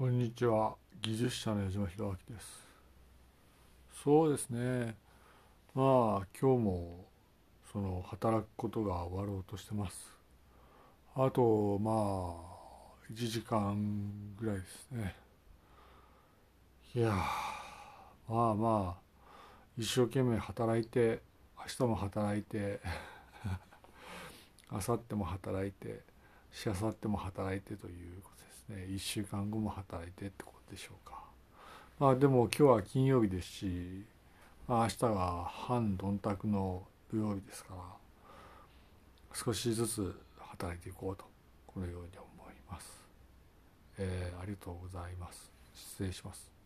こんにちは。技術者の矢島弘明です。そうですね。まあ今日もその働くことが終わろうとしてます。あとまあ1時間ぐらいですね。いやまあまあ一生懸命働いて明日も働いて 明後日も働いてしあさっても働いてということで。すえ1週間後も働いてってことでしょうか。まあでも今日は金曜日ですし、まあ、明日は半どんたくの土曜日ですから少しずつ働いていこうとこのように思います、えー、ありがとうございます。失礼します。